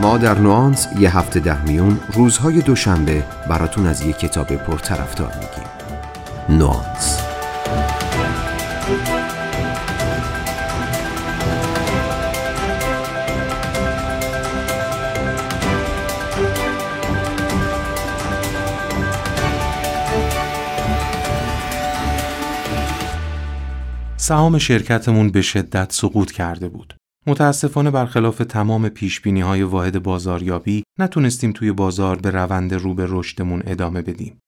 ما در نوانس یه هفته ده میون روزهای دوشنبه براتون از یه کتاب پرطرفدار میگیم نوانس سهام شرکتمون به شدت سقوط کرده بود. متاسفانه برخلاف تمام پیش های واحد بازاریابی نتونستیم توی بازار به روند رو به رشدمون ادامه بدیم.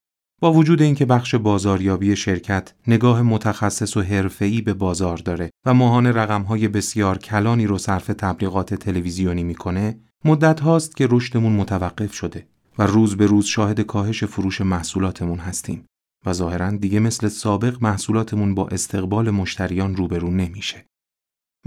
با وجود اینکه بخش بازاریابی شرکت نگاه متخصص و حرفه‌ای به بازار داره و ماهانه رقم‌های بسیار کلانی رو صرف تبلیغات تلویزیونی می‌کنه، مدت هاست که رشدمون متوقف شده و روز به روز شاهد کاهش فروش محصولاتمون هستیم و ظاهرا دیگه مثل سابق محصولاتمون با استقبال مشتریان روبرو نمیشه.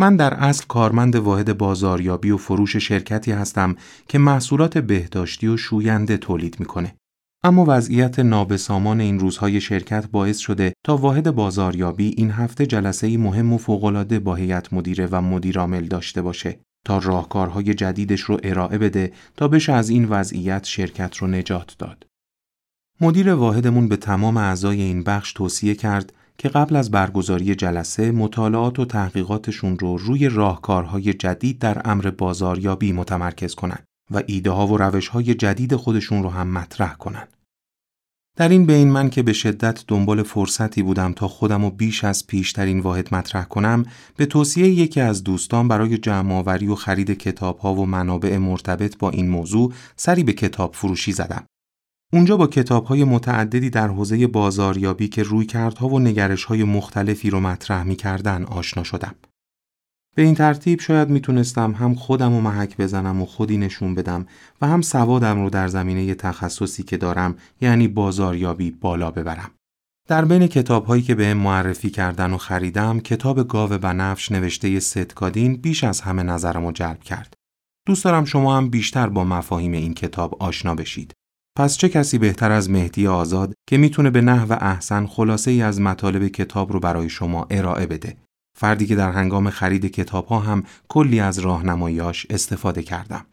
من در اصل کارمند واحد بازاریابی و فروش شرکتی هستم که محصولات بهداشتی و شوینده تولید می‌کنه. اما وضعیت نابسامان این روزهای شرکت باعث شده تا واحد بازاریابی این هفته جلسه مهم و فوقالعاده با هیئت مدیره و مدیرعامل داشته باشه تا راهکارهای جدیدش رو ارائه بده تا بشه از این وضعیت شرکت رو نجات داد. مدیر واحدمون به تمام اعضای این بخش توصیه کرد که قبل از برگزاری جلسه مطالعات و تحقیقاتشون رو روی راهکارهای جدید در امر بازاریابی متمرکز کنند و ایده ها و روش های جدید خودشون رو هم مطرح کنند. در این بین من که به شدت دنبال فرصتی بودم تا خودم و بیش از پیشترین واحد مطرح کنم به توصیه یکی از دوستان برای جمعآوری و خرید کتاب ها و منابع مرتبط با این موضوع سری به کتاب فروشی زدم. اونجا با کتاب های متعددی در حوزه بازاریابی که روی کردها و نگرش های مختلفی رو مطرح می کردن آشنا شدم. به این ترتیب شاید می‌تونستم هم خودم و محک بزنم و خودی نشون بدم و هم سوادم رو در زمینه تخصصی که دارم یعنی بازاریابی بالا ببرم. در بین کتاب هایی که به معرفی کردن و خریدم کتاب گاو بنفش نوشته ستکادین بیش از همه نظرم رو جلب کرد. دوست دارم شما هم بیشتر با مفاهیم این کتاب آشنا بشید. پس چه کسی بهتر از مهدی آزاد که می‌تونه به نحو احسن خلاصه ای از مطالب کتاب رو برای شما ارائه بده؟ فردی که در هنگام خرید کتاب ها هم کلی از راهنماییاش استفاده کردم.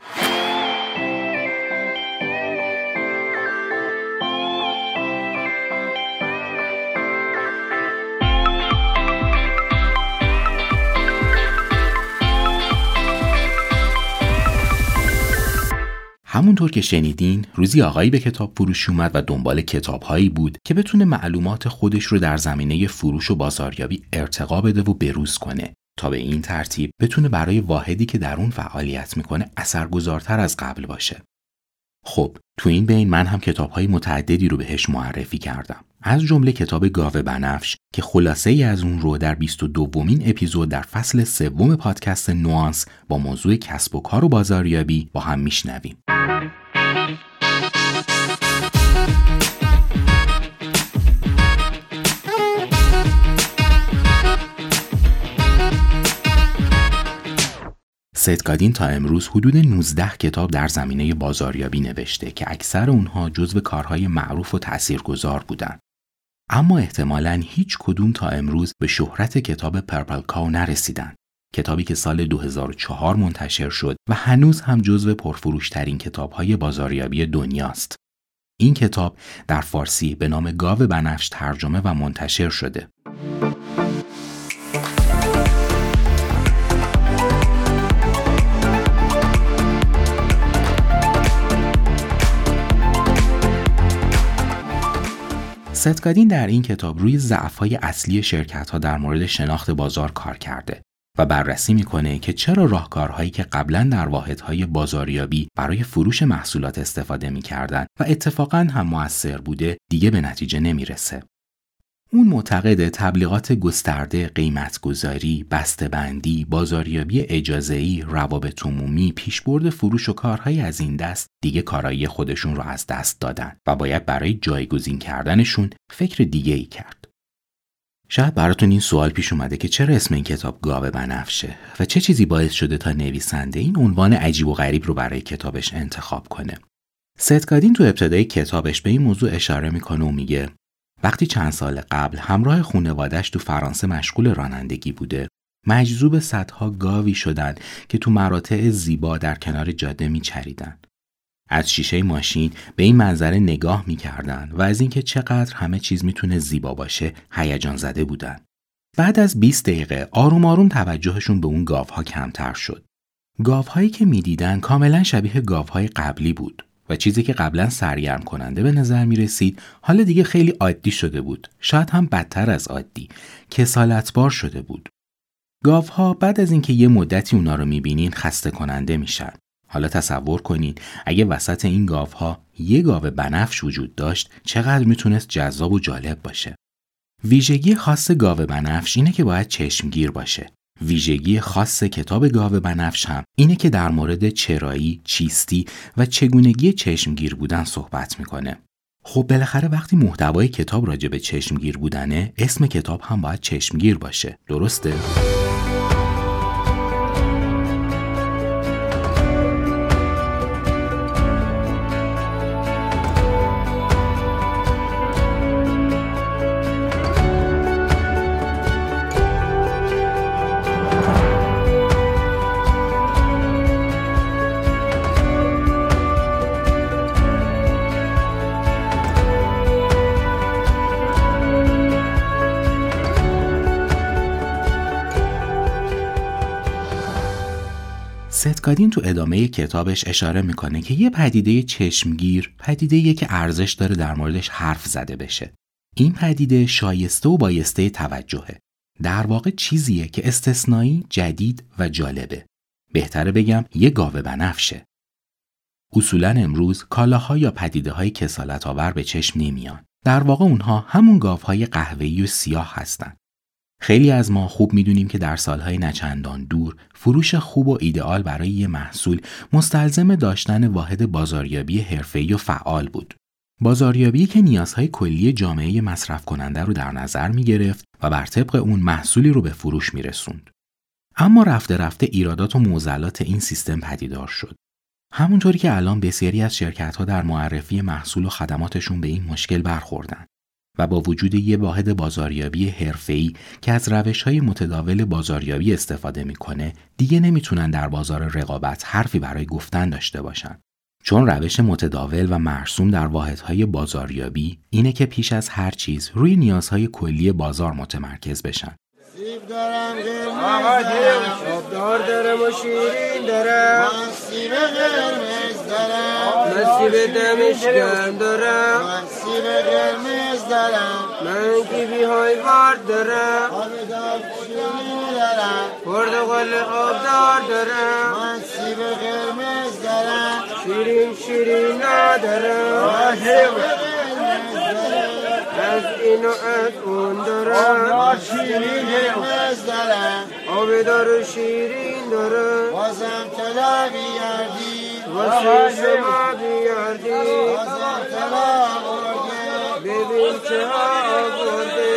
همونطور که شنیدین روزی آقایی به کتاب فروش اومد و دنبال کتابهایی بود که بتونه معلومات خودش رو در زمینه فروش و بازاریابی ارتقا بده و بروز کنه تا به این ترتیب بتونه برای واحدی که در اون فعالیت می‌کنه اثرگذارتر از قبل باشه. خب تو این بین من هم کتاب های متعددی رو بهش معرفی کردم از جمله کتاب گاوه بنفش که خلاصه ای از اون رو در 22 دومین اپیزود در فصل سوم پادکست نوانس با موضوع کسب و کار و بازاریابی با هم میشنویم. ستگادین تا امروز حدود 19 کتاب در زمینه بازاریابی نوشته که اکثر اونها جزو کارهای معروف و تاثیرگذار بودند. اما احتمالا هیچ کدوم تا امروز به شهرت کتاب پرپل کاو نرسیدن. کتابی که سال 2004 منتشر شد و هنوز هم جزو پرفروشترین کتابهای بازاریابی دنیاست. این کتاب در فارسی به نام گاو بنفش ترجمه و منتشر شده. ستگادین در این کتاب روی ضعف‌های اصلی شرکت ها در مورد شناخت بازار کار کرده و بررسی می‌کنه که چرا راهکارهایی که قبلا در واحدهای بازاریابی برای فروش محصولات استفاده می‌کردن و اتفاقا هم موثر بوده دیگه به نتیجه نمی‌رسه. اون معتقد تبلیغات گسترده، قیمتگذاری، بسته‌بندی، بازاریابی اجازه‌ای، روابط عمومی، پیشبرد فروش و کارهای از این دست دیگه کارایی خودشون رو از دست دادن و باید برای جایگزین کردنشون فکر دیگه ای کرد. شاید براتون این سوال پیش اومده که چرا اسم این کتاب گاوه بنفشه و چه چیزی باعث شده تا نویسنده این عنوان عجیب و غریب رو برای کتابش انتخاب کنه. ستگادین تو ابتدای کتابش به این موضوع اشاره می‌کنه و میگه وقتی چند سال قبل همراه خونوادش تو فرانسه مشغول رانندگی بوده مجذوب صدها گاوی شدند که تو مراتع زیبا در کنار جاده میچریدند. از شیشه ماشین به این منظره نگاه می‌کردند و از اینکه چقدر همه چیز می‌تونه زیبا باشه هیجان زده بودند. بعد از 20 دقیقه آروم آروم توجهشون به اون گاوها کمتر شد. گاوهایی که می‌دیدن کاملا شبیه گاوهای قبلی بود و چیزی که قبلا سرگرم کننده به نظر می رسید حالا دیگه خیلی عادی شده بود. شاید هم بدتر از عادی. کسالتبار شده بود. گاوها بعد از اینکه یه مدتی اونا رو می‌بینین خسته کننده میشن. حالا تصور کنین اگه وسط این گاوها یه گاو بنفش وجود داشت چقدر می‌تونست جذاب و جالب باشه. ویژگی خاص گاو بنفش اینه که باید چشمگیر باشه. ویژگی خاص کتاب گاو بنفش هم اینه که در مورد چرایی، چیستی و چگونگی چشمگیر بودن صحبت می‌کنه. خب بالاخره وقتی محتوای کتاب راجع به چشمگیر بودنه اسم کتاب هم باید چشمگیر باشه درسته؟ ستکادین تو ادامه کتابش اشاره می‌کنه که یه پدیده چشمگیر پدیده که ارزش داره در موردش حرف زده بشه. این پدیده شایسته و بایسته توجهه. در واقع چیزیه که استثنایی، جدید و جالبه. بهتره بگم یه گاوه بنفشه. اصولا امروز کالاها یا پدیده های کسالت آور به چشم نمیان. در واقع اونها همون گاوهای قهوه‌ای و سیاه هستند. خیلی از ما خوب می‌دونیم که در سالهای نچندان دور فروش خوب و ایدئال برای یه محصول مستلزم داشتن واحد بازاریابی حرفه‌ای و فعال بود. بازاریابی که نیازهای کلی جامعه مصرف کننده رو در نظر می گرفت و بر طبق اون محصولی رو به فروش می رسوند. اما رفته رفته ایرادات و معضلات این سیستم پدیدار شد. همونطوری که الان بسیاری از شرکت ها در معرفی محصول و خدماتشون به این مشکل برخوردن. و با وجود یه واحد بازاریابی حرفه‌ای که از روش‌های متداول بازاریابی استفاده می‌کنه دیگه نمی‌تونن در بازار رقابت حرفی برای گفتن داشته باشن. چون روش متداول و مرسوم در واحدهای بازاریابی اینه که پیش از هر چیز روی نیازهای کلی بازار متمرکز بشن. سیب دارم دارم. و شیرین دارم سیب قرمز دارم. سیب دمشکن دارم. سیب قرمز دارم. من کیوی های وارد دارم. پرتقال آبدار دارم. من سیب قرمز دارم. شیرین شیرین ندارم. از این و از اون دارم. شیرین قرمز دارم. آبدار و شیرین دارم. بازم طلا بیاردی. واسه شما بیاردی. بازم طلا ببین چه آورده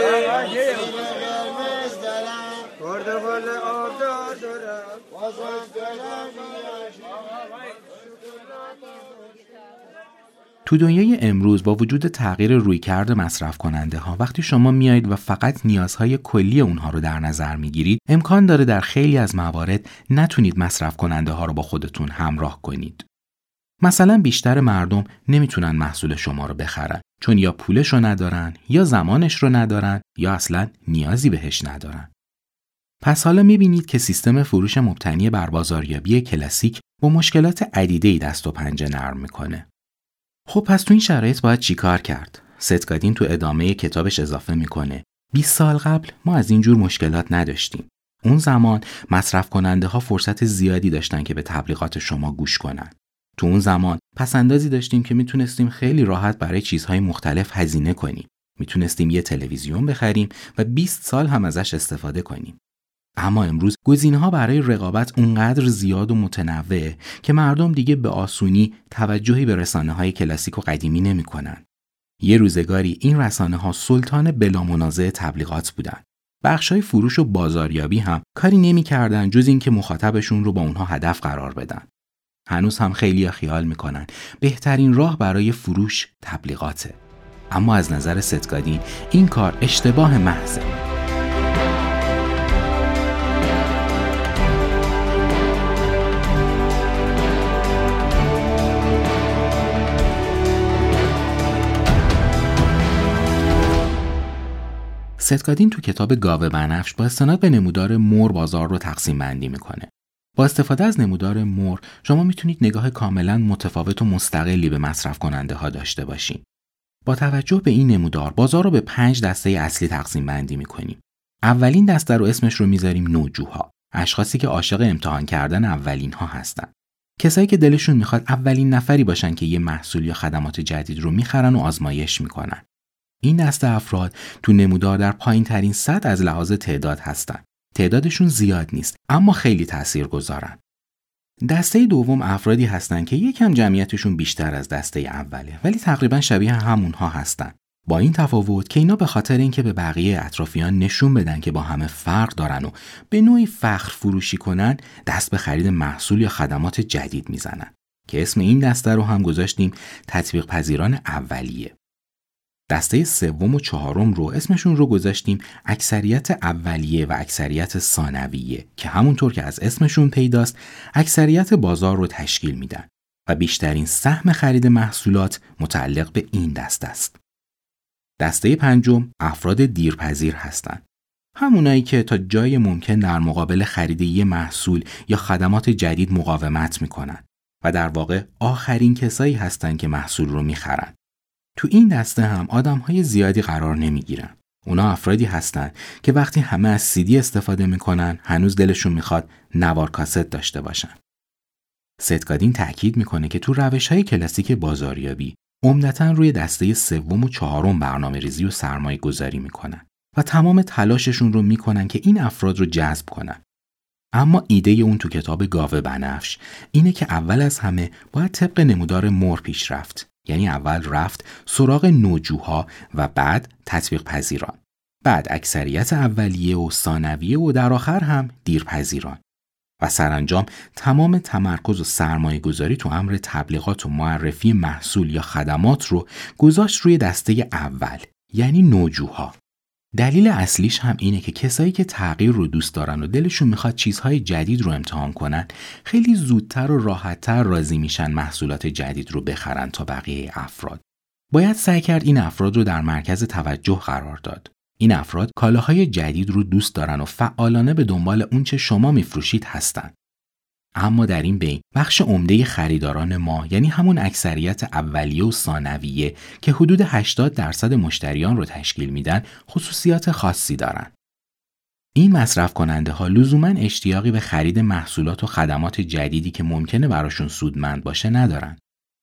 قرمز آبدار دارم. بازم طلا بیاردی. تو دنیای امروز با وجود تغییر رویکرد مصرف کننده ها وقتی شما میایید و فقط نیازهای کلی اونها رو در نظر می‌گیرید امکان داره در خیلی از موارد نتونید مصرف کننده ها رو با خودتون همراه کنید. مثلا بیشتر مردم نمی‌تونن محصول شما رو بخرن چون یا پولش رو ندارن یا زمانش رو ندارن یا اصلا نیازی بهش ندارن. پس حالا می‌بینید که سیستم فروش مبتنی بر بازاریابی کلاسیک با مشکلات عدیده دست و پنجه نرم می‌کنه. خب پس تو این شرایط باید چیکار کرد؟ ستگادین تو ادامه کتابش اضافه می‌کنه 20 سال قبل ما از این جور مشکلات نداشتیم. اون زمان مصرف کننده ها فرصت زیادی داشتن که به تبلیغات شما گوش کنن. تو اون زمان پسندازی داشتیم که می‌تونستیم خیلی راحت برای چیزهای مختلف هزینه کنیم. می‌تونستیم یه تلویزیون بخریم و 20 سال هم ازش استفاده کنیم. اما امروز ها برای رقابت اونقدر زیاد و متنوعه که مردم دیگه به آسونی توجهی به رسانه های کلاسیک و قدیمی نمی‌کنن. یه روزگاری این رسانه ها سلطان بلا منازع تبلیغات بودن. های فروش و بازاریابی هم کاری نمی‌کردن جز اینکه مخاطبشون رو با اونها هدف قرار بدن. هنوز هم خیلی خیال می‌کنن بهترین راه برای فروش تبلیغاته. اما از نظر ستگادین این کار اشتباه محضه. ستکادین تو کتاب گاوه بنفش با استناد به نمودار مور بازار رو تقسیم بندی می‌کنه. با استفاده از نمودار مور شما می‌تونید نگاه کاملا متفاوت و مستقلی به مصرف کننده ها داشته باشین. با توجه به این نمودار بازار رو به پنج دسته اصلی تقسیم بندی می‌کنیم. اولین دسته رو اسمش رو می‌ذاریم نوجوها. اشخاصی که عاشق امتحان کردن اولین ها هستن. کسایی که دلشون می‌خواد اولین نفری باشن که یه محصول یا خدمات جدید رو می‌خرن و آزمایش می‌کنن. این دسته افراد تو نمودار در پایین ترین صد از لحاظ تعداد هستند. تعدادشون زیاد نیست اما خیلی تأثیر گذارن. دسته دوم افرادی هستند که یکم جمعیتشون بیشتر از دسته اوله ولی تقریبا شبیه همونها هستند. با این تفاوت که اینا به خاطر اینکه به بقیه اطرافیان نشون بدن که با همه فرق دارن و به نوعی فخر فروشی کنن دست به خرید محصول یا خدمات جدید می‌زنن که اسم این دسته رو هم گذاشتیم تطبیق پذیران اولیه دسته سوم و چهارم رو اسمشون رو گذاشتیم اکثریت اولیه و اکثریت ثانویه که همونطور که از اسمشون پیداست اکثریت بازار رو تشکیل میدن و بیشترین سهم خرید محصولات متعلق به این دسته است. دسته پنجم افراد دیرپذیر هستند. همونایی که تا جای ممکن در مقابل خرید یه محصول یا خدمات جدید مقاومت می‌کنن و در واقع آخرین کسایی هستند که محصول رو می‌خرن. تو این دسته هم آدم های زیادی قرار نمی‌گیرن. اونا افرادی هستند که وقتی همه از سیدی استفاده می‌کنن هنوز دلشون می‌خواد نوار کاست داشته باشن. ستگادین تاکید می‌کنه که تو روش های کلاسیک بازاریابی عمدتا روی دسته سوم و چهارم برنامه ریزی و سرمایه گذاری می‌کنن و تمام تلاششون رو می‌کنن که این افراد رو جذب کنن. اما ایده اون تو کتاب گاوه بنفش اینه که اول از همه باید طبق نمودار مور پیش رفت یعنی اول رفت سراغ نوجوها و بعد تطبیق پذیران بعد اکثریت اولیه و ثانویه و در آخر هم دیرپذیران. و سرانجام تمام تمرکز و سرمایه گذاری تو امر تبلیغات و معرفی محصول یا خدمات رو گذاشت روی دسته اول یعنی نوجوها. دلیل اصلیش هم اینه که کسایی که تغییر رو دوست دارن و دلشون می‌خواد چیزهای جدید رو امتحان کنن خیلی زودتر و راحتتر راضی میشن محصولات جدید رو بخرن تا بقیه افراد. باید سعی کرد این افراد رو در مرکز توجه قرار داد. این افراد کالاهای جدید رو دوست دارن و فعالانه به دنبال اونچه شما میفروشید هستند. اما در این بین بخش عمده خریداران ما یعنی همون اکثریت اولیه و ثانویه که حدود 80 درصد مشتریان رو تشکیل میدن خصوصیات خاصی دارن. این مصرف کننده ها لزوما اشتیاقی به خرید محصولات و خدمات جدیدی که ممکنه براشون سودمند باشه ندارن.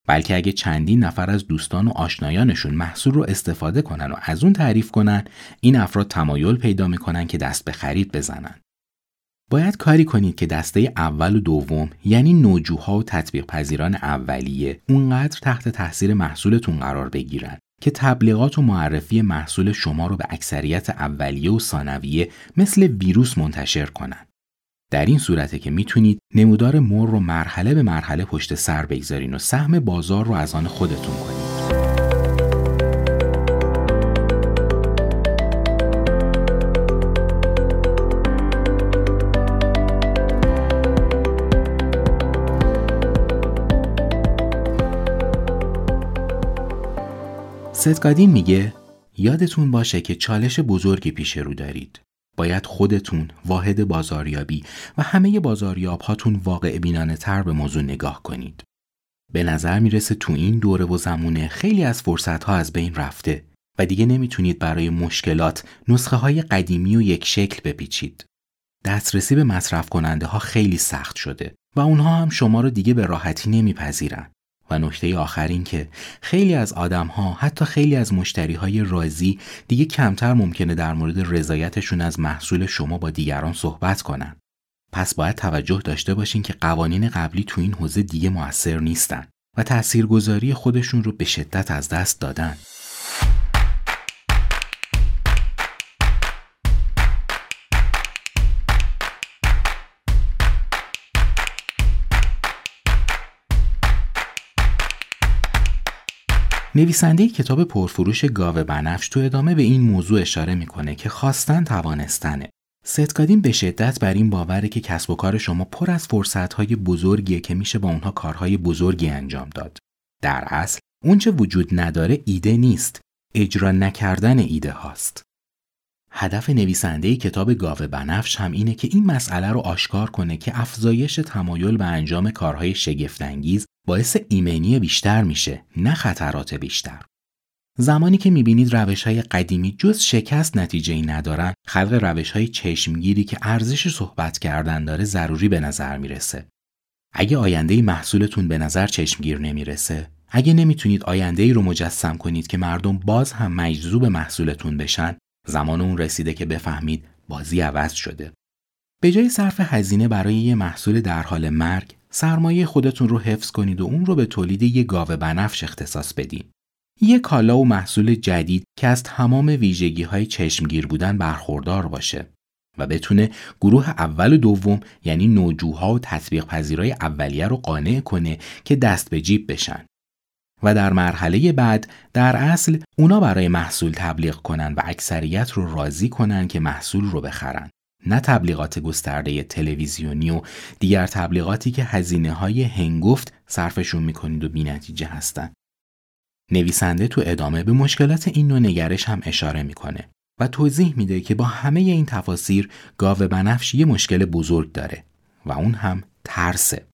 بلکه اگه چندین نفر از دوستان و آشنایانشون محصول رو استفاده کنن و از اون تعریف کنن این افراد تمایل پیدا می‌کنن که دست به خرید بزنن. باید کاری کنید که دسته اول و دوم یعنی نوجوها و تطبیق پذیران اولیه اونقدر تحت تاثیر محصولتون قرار بگیرن که تبلیغات و معرفی محصول شما رو به اکثریت اولیه و ثانویه مثل ویروس منتشر کنن. در این صورته که می‌تونید نمودار مور رو مرحله به مرحله پشت سر بگذارین و سهم بازار رو از آن خودتون کنید. ستگادین میگه یادتون باشه که چالش بزرگی پیش رو دارید. باید خودتون، واحد بازاریابی و همه بازاریاب هاتون واقع بینانه تر به موضوع نگاه کنید. به نظر می‌رسه تو این دوره و زمونه خیلی از فرصت ها از بین رفته و دیگه نمی‌تونید برای مشکلات نسخه های قدیمی و یک شکل بپیچید. دسترسی به مصرف کننده ها خیلی سخت شده و اونها هم شما رو دیگه به راحتی نمیپذیرن. و نکته آخر این که خیلی از آدم ها حتی خیلی از مشتری های رازی دیگه کمتر ممکنه در مورد رضایتشون از محصول شما با دیگران صحبت کنن. پس باید توجه داشته باشین که قوانین قبلی تو این حوزه دیگه موثر نیستن و تاثیرگذاری خودشون رو به شدت از دست دادن. نویسنده کتاب پرفروش گاوه بنفش تو ادامه به این موضوع اشاره می‌کنه که خواستن توانستنه. ستگادین به شدت بر این باوره که کسب و کار شما پر از فرصتهای بزرگیه که میشه با اونها کارهای بزرگی انجام داد. در اصل اونچه وجود نداره ایده نیست، اجرا نکردن ایده هاست. هدف نویسنده کتاب گاوه بنفش هم اینه که این مسئله رو آشکار کنه که افزایش تمایل به انجام کارهای شگفتانگیز باعث ایمنی بیشتر میشه نه خطرات بیشتر. زمانی که می‌بینید روش های قدیمی جز شکست نتیجه ای ندارن خلق روش های چشمگیری که ارزش صحبت کردن داره ضروری به نظر می‌رسه. اگه آینده محصولتون به نظر چشمگیر نمی‌رسه اگه نمی‌تونید آینده ای رو مجسم کنید که مردم باز هم مجذوب محصولتون بشن زمان اون رسیده که بفهمید بازی عوض شده. به جای صرف هزینه برای یه محصول در حال مرگ، سرمایه خودتون رو حفظ کنید و اون رو به تولید یه گاوه بنفش اختصاص بدین. یه کالا و محصول جدید که از تمام ویژگی های چشمگیر بودن برخوردار باشه و بتونه گروه اول و دوم یعنی نوجوها و تطبیق پذیرای اولیه رو قانع کنه که دست به جیب بشن. و در مرحله بعد در اصل اونا برای محصول تبلیغ کنن و اکثریت رو راضی کنن که محصول رو بخرن. نه تبلیغات گسترده تلویزیونی و دیگر تبلیغاتی که هزینه های هنگفت صرفشون می‌کنید و بینتیجه هستن. نویسنده تو ادامه به مشکلات این نوع نگرش هم اشاره می‌کنه و توضیح میده که با همه این تفاسیر گاوه بنفش یه مشکل بزرگ داره و اون هم ترسه.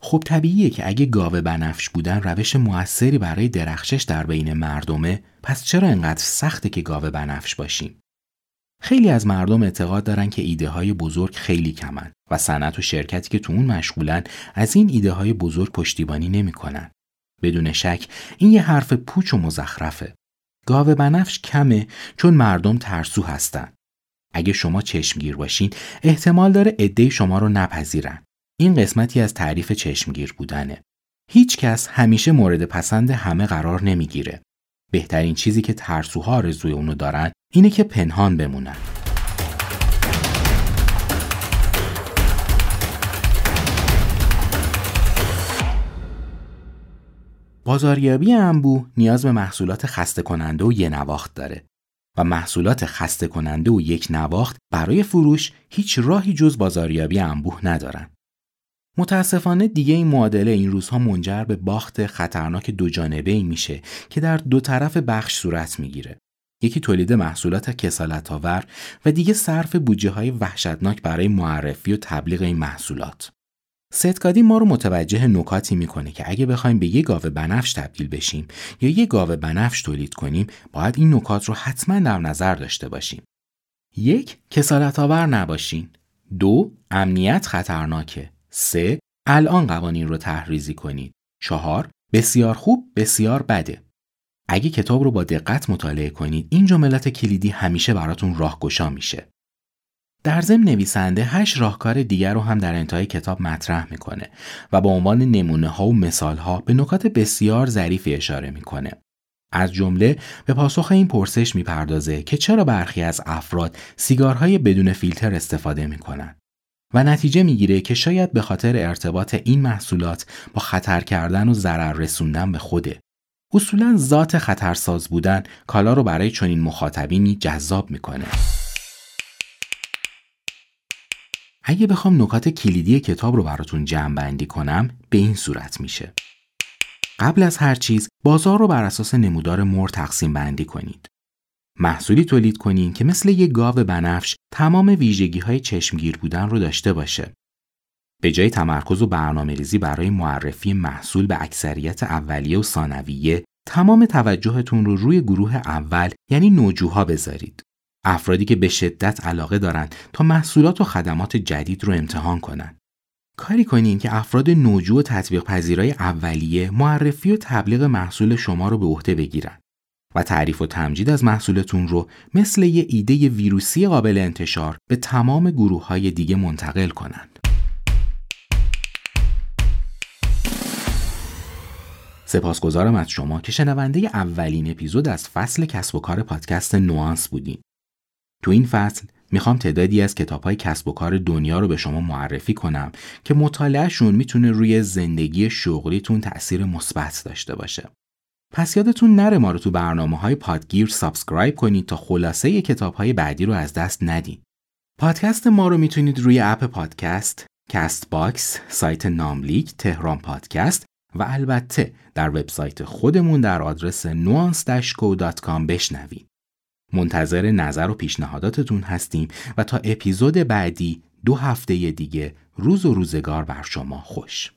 خب طبیعیه که اگه گاوه بنفش بودن روش موثری برای درخشش در بین مردمه پس چرا انقدر سخته که گاوه بنفش باشیم؟ خیلی از مردم اعتقاد دارن که ایده های بزرگ خیلی کمن و صنعت و شرکتی که تو اون مشغولن از این ایده های بزرگ پشتیبانی نمی‌کنن. بدون شک این یه حرف پوچ و مزخرفه. گاوه بنفش کمه چون مردم ترسو هستن. اگه شما چشمگیر باشین احتمال داره عده شما رو نپذیرن. این قسمتی از تعریف چشمگیر بودنه. هیچ کس همیشه مورد پسند همه قرار نمی‌گیره. بهترین چیزی که ترسوها آرزوی اونو دارن اینه که پنهان بمونن. بازاریابی انبوه نیاز به محصولات خسته کننده و یه نواخت داره و محصولات خسته کننده و یک نواخت برای فروش هیچ راهی جز بازاریابی انبوه ندارن. متاسفانه دیگه این معادله این روزها منجر به باخت خطرناک دو جانبه ای میشه که در دو طرف بخش صورت می‌گیره. یکی تولید محصولات کسالت آور و دیگه صرف بودجه های وحشتناک برای معرفی و تبلیغ این محصولات. ستکادی ما رو متوجه نکاتی می‌کنه که اگه بخوایم به یه گاوه بنفش تبدیل بشیم یا یه گاوه بنفش تولید کنیم باید این نکات رو حتما در نظر داشته باشیم. یک کسالت آور نباشین. دو امنیت خطرناکه. سه الان قوانین رو تحریزی کنید. چهار بسیار خوب بسیار بده. اگه کتاب رو با دقت مطالعه کنید این جملات کلیدی همیشه براتون راهگشا میشه. در ضمن نویسنده هشت راهکار دیگر رو هم در انتهای کتاب مطرح می‌کنه و با عنوان نمونه ها و مثال ها به نکات بسیار ظریفی اشاره می‌کنه. از جمله به پاسخ این پرسش می‌پردازه که چرا برخی از افراد سیگارهای بدون فیلتر استفاده می‌کنن و نتیجه می‌گیره که شاید به خاطر ارتباط این محصولات با خطر کردن و ضرر رسوندن به خوده. اصولا ذات خطرساز بودن کالا رو برای چنین مخاطبینی جذاب می‌کنه. اگه بخوام نکات کلیدی کتاب رو براتون جمع بندی کنم به این صورت میشه. قبل از هر چیز بازار رو بر اساس نمودار مور تقسیم بندی کنید. محصولی تولید کنین که مثل یک گاو بنفش تمام ویژگی های چشمگیر بودن رو داشته باشه. به جای تمرکز و برنامه ریزی برای معرفی محصول به اکثریت اولیه و ثانویه تمام توجهتون رو روی گروه اول یعنی نوجوها بذارید. افرادی که به شدت علاقه دارند تا محصولات و خدمات جدید رو امتحان کنند. کاری کنین که افراد نوجو و تطبیق پذیرای اولیه معرفی و تبلیغ محصول شما رو به عهده بگیرن و تعریف و تمجید از محصولتون رو مثل یه ایده ویروسی قابل انتشار به تمام گروه های دیگه منتقل کنند. سپاسگزارم از شما که شنونده اولین اپیزود از فصل کسب و کار پادکست نوانس بودین. تو این فصل می‌خوام تعدادی از کتاب های کسب و کار دنیا رو به شما معرفی کنم که مطالعهشون می‌تونه روی زندگی شغلیتون تأثیر مثبت داشته باشه. پس یادتون نره ما رو تو برنامه های پادگیر subscribe کنید تا خلاصه کتاب های بعدی رو از دست ندین. پادکست ما رو می‌تونید روی اپ پادکست، Castbox، سایت ناملیک، تهران پادکست و البته در وبسایت خودمون در آدرس nuance بشنوید. منتظر نظر و پیشنهاداتتون هستیم و تا اپیزود بعدی دو هفته دیگه روز و روزگار بر شما خوش